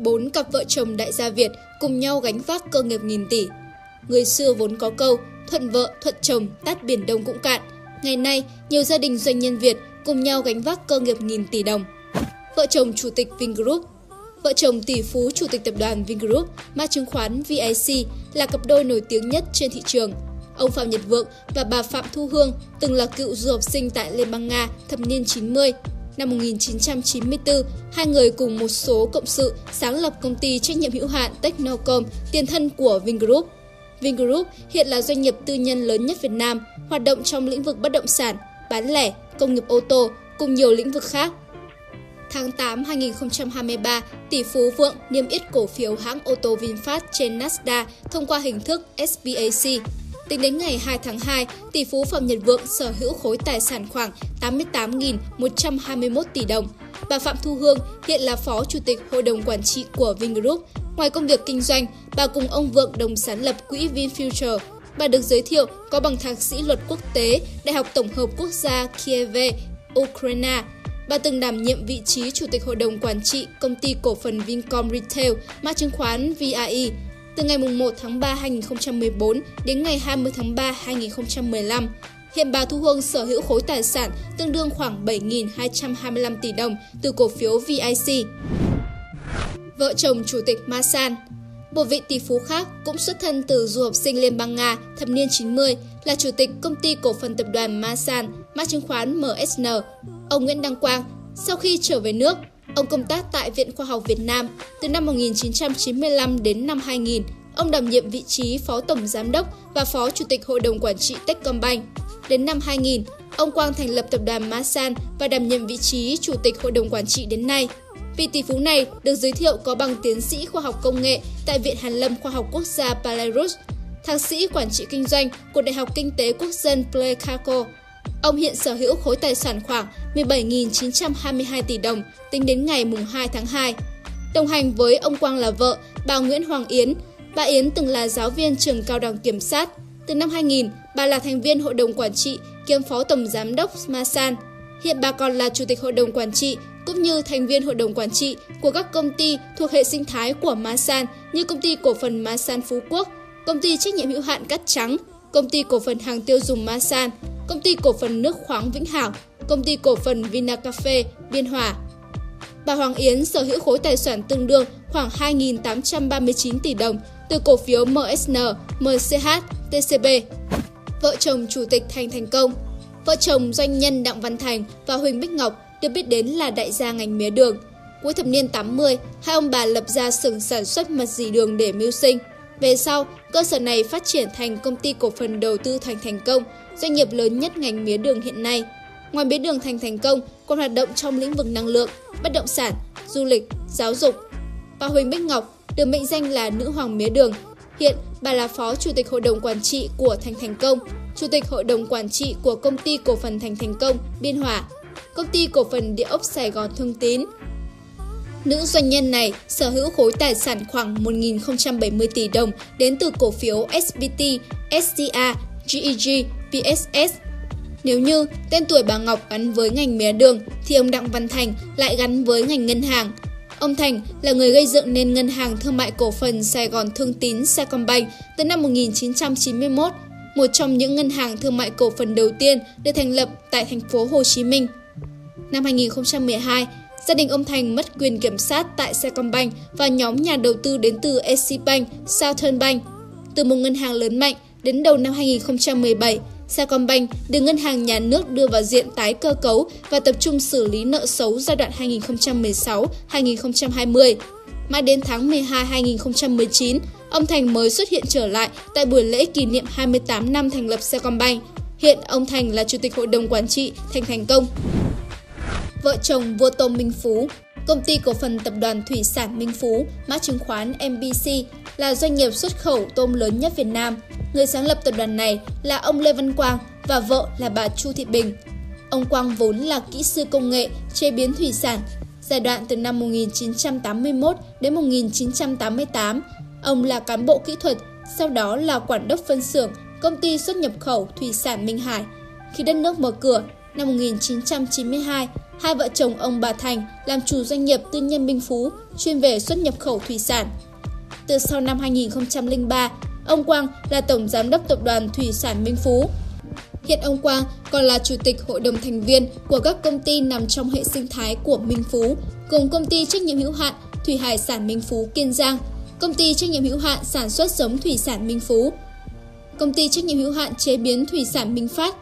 bốn cặp vợ chồng đại gia Việt cùng nhau gánh vác cơ nghiệp nghìn tỷ. Người xưa vốn có câu, thuận vợ, thuận chồng, tát biển đông cũng cạn. Ngày nay, nhiều gia đình doanh nhân Việt cùng nhau gánh vác cơ nghiệp nghìn tỷ đồng. Vợ chồng Chủ tịch Vingroup Vợ chồng tỷ phú Chủ tịch tập đoàn Vingroup, mã chứng khoán VIC là cặp đôi nổi tiếng nhất trên thị trường. Ông Phạm Nhật Vượng và bà Phạm Thu Hương từng là cựu du học sinh tại Liên bang Nga thập niên 90. Năm 1994, hai người cùng một số cộng sự sáng lập công ty trách nhiệm hữu hạn Technocom, tiền thân của Vingroup. Vingroup hiện là doanh nghiệp tư nhân lớn nhất Việt Nam, hoạt động trong lĩnh vực bất động sản, bán lẻ, công nghiệp ô tô cùng nhiều lĩnh vực khác. Tháng 8 2023, tỷ phú Vượng niêm yết cổ phiếu hãng ô tô VinFast trên Nasdaq thông qua hình thức SPAC. Tính đến ngày 2 tháng 2, tỷ phú Phạm Nhật Vượng sở hữu khối tài sản khoảng 88.121 tỷ đồng. Bà Phạm Thu Hương hiện là Phó Chủ tịch Hội đồng Quản trị của Vingroup. Ngoài công việc kinh doanh, bà cùng ông Vượng đồng sáng lập quỹ VinFuture. Bà được giới thiệu có bằng thạc sĩ luật quốc tế Đại học Tổng hợp Quốc gia Kiev, Ukraine. Bà từng đảm nhiệm vị trí Chủ tịch Hội đồng Quản trị Công ty Cổ phần Vincom Retail, mã chứng khoán VIE, từ ngày 1 tháng 3 2014 đến ngày 20 tháng 3 2015. Hiện bà Thu Hương sở hữu khối tài sản tương đương khoảng 7.225 tỷ đồng từ cổ phiếu VIC. Vợ chồng Chủ tịch Masan một vị tỷ phú khác cũng xuất thân từ du học sinh Liên bang Nga thập niên 90 là chủ tịch công ty cổ phần tập đoàn Masan, mã chứng khoán MSN. Ông Nguyễn Đăng Quang, sau khi trở về nước, ông công tác tại Viện Khoa học Việt Nam từ năm 1995 đến năm 2000. Ông đảm nhiệm vị trí Phó Tổng Giám đốc và Phó Chủ tịch Hội đồng Quản trị Techcombank. Đến năm 2000, ông Quang thành lập tập đoàn Masan và đảm nhiệm vị trí Chủ tịch Hội đồng Quản trị đến nay. Vị tỷ phú này được giới thiệu có bằng tiến sĩ khoa học công nghệ tại Viện Hàn lâm Khoa học Quốc gia Belarus, thạc sĩ quản trị kinh doanh của Đại học Kinh tế Quốc dân Plekhako. Ông hiện sở hữu khối tài sản khoảng 17.922 tỷ đồng tính đến ngày 2 tháng 2. Đồng hành với ông Quang là vợ, bà Nguyễn Hoàng Yến. Bà Yến từng là giáo viên trường cao đẳng kiểm sát. Từ năm 2000, bà là thành viên hội đồng quản trị kiêm phó tổng giám đốc Masan. Hiện bà còn là chủ tịch hội đồng quản trị cũng như thành viên hội đồng quản trị của các công ty thuộc hệ sinh thái của Masan như công ty cổ phần Masan Phú Quốc, công ty trách nhiệm hữu hạn Cát Trắng, công ty cổ phần hàng tiêu dùng Masan, công ty cổ phần nước khoáng Vĩnh Hảo, công ty cổ phần Vinacafe Biên Hòa. Bà Hoàng Yến sở hữu khối tài sản tương đương khoảng 2.839 tỷ đồng từ cổ phiếu MSN, MCH, TCB. Vợ chồng Chủ tịch Thành Thành Công Vợ chồng doanh nhân Đặng Văn Thành và Huỳnh Bích Ngọc được biết đến là đại gia ngành mía đường. Cuối thập niên 80, hai ông bà lập ra xưởng sản xuất mật dì đường để mưu sinh. Về sau, cơ sở này phát triển thành công ty cổ phần đầu tư Thành Thành Công, doanh nghiệp lớn nhất ngành mía đường hiện nay. Ngoài mía đường Thành Thành Công, còn hoạt động trong lĩnh vực năng lượng, bất động sản, du lịch, giáo dục. Bà Huỳnh Bích Ngọc được mệnh danh là nữ hoàng mía đường. Hiện, bà là phó chủ tịch hội đồng quản trị của Thành Thành Công, chủ tịch hội đồng quản trị của công ty cổ phần Thành Thành Công, Biên Hòa, công ty cổ phần địa ốc Sài Gòn Thương Tín. Nữ doanh nhân này sở hữu khối tài sản khoảng 1.070 tỷ đồng đến từ cổ phiếu SBT, SCA, GEG, PSS. Nếu như tên tuổi bà Ngọc gắn với ngành mía đường, thì ông Đặng Văn Thành lại gắn với ngành ngân hàng. Ông Thành là người gây dựng nên ngân hàng thương mại cổ phần Sài Gòn Thương Tín Sacombank từ năm 1991, một trong những ngân hàng thương mại cổ phần đầu tiên được thành lập tại thành phố Hồ Chí Minh. Năm 2012, gia đình ông Thành mất quyền kiểm soát tại Sacombank và nhóm nhà đầu tư đến từ Eximbank, Southern Bank. Từ một ngân hàng lớn mạnh, đến đầu năm 2017, Sacombank được ngân hàng nhà nước đưa vào diện tái cơ cấu và tập trung xử lý nợ xấu giai đoạn 2016-2020. Mãi đến tháng 12 2019, ông Thành mới xuất hiện trở lại tại buổi lễ kỷ niệm 28 năm thành lập Sacombank. Hiện ông Thành là Chủ tịch Hội đồng Quản trị Thành Thành Công vợ chồng vua tôm Minh Phú. Công ty cổ phần tập đoàn Thủy sản Minh Phú, mã chứng khoán MBC, là doanh nghiệp xuất khẩu tôm lớn nhất Việt Nam. Người sáng lập tập đoàn này là ông Lê Văn Quang và vợ là bà Chu Thị Bình. Ông Quang vốn là kỹ sư công nghệ chế biến thủy sản. Giai đoạn từ năm 1981 đến 1988, ông là cán bộ kỹ thuật, sau đó là quản đốc phân xưởng công ty xuất nhập khẩu thủy sản Minh Hải. Khi đất nước mở cửa, năm 1992, hai vợ chồng ông bà Thành làm chủ doanh nghiệp tư nhân Minh Phú chuyên về xuất nhập khẩu thủy sản. Từ sau năm 2003, ông Quang là tổng giám đốc tập đoàn Thủy sản Minh Phú. Hiện ông Quang còn là chủ tịch hội đồng thành viên của các công ty nằm trong hệ sinh thái của Minh Phú, gồm công ty trách nhiệm hữu hạn Thủy hải sản Minh Phú Kiên Giang, công ty trách nhiệm hữu hạn sản xuất giống thủy sản Minh Phú, công ty trách nhiệm hữu hạn chế biến thủy sản Minh Phát.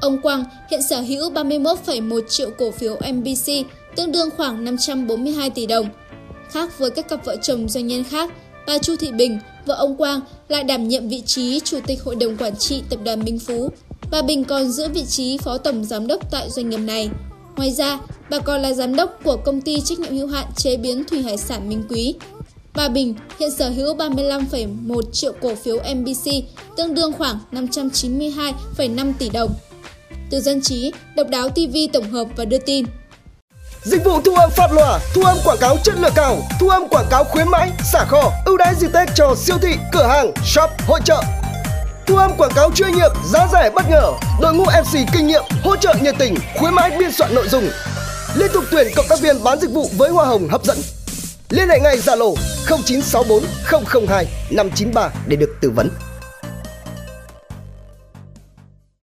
Ông Quang hiện sở hữu 31,1 triệu cổ phiếu MBC, tương đương khoảng 542 tỷ đồng. Khác với các cặp vợ chồng doanh nhân khác, bà Chu Thị Bình, vợ ông Quang, lại đảm nhiệm vị trí Chủ tịch Hội đồng Quản trị Tập đoàn Minh Phú. Bà Bình còn giữ vị trí Phó Tổng Giám đốc tại doanh nghiệp này. Ngoài ra, bà còn là giám đốc của công ty trách nhiệm hữu hạn chế biến thủy hải sản Minh Quý. Bà Bình hiện sở hữu 35,1 triệu cổ phiếu MBC, tương đương khoảng 592,5 tỷ đồng. Từ dân trí, Độc đáo TV tổng hợp và đưa tin. Dịch vụ thu âm phát loa, thu âm quảng cáo chất lượng cao, thu âm quảng cáo khuyến mãi, xả kho, ưu đãi dịp Tết cho siêu thị, cửa hàng, shop, hội trợ. Thu âm quảng cáo chuyên nghiệp, giá rẻ bất ngờ, đội ngũ MC kinh nghiệm, hỗ trợ nhiệt tình, khuyến mãi biên soạn nội dung. Liên tục tuyển cộng tác viên bán dịch vụ với hoa hồng hấp dẫn. Liên hệ ngay Zalo 0964 002 593 để được tư vấn.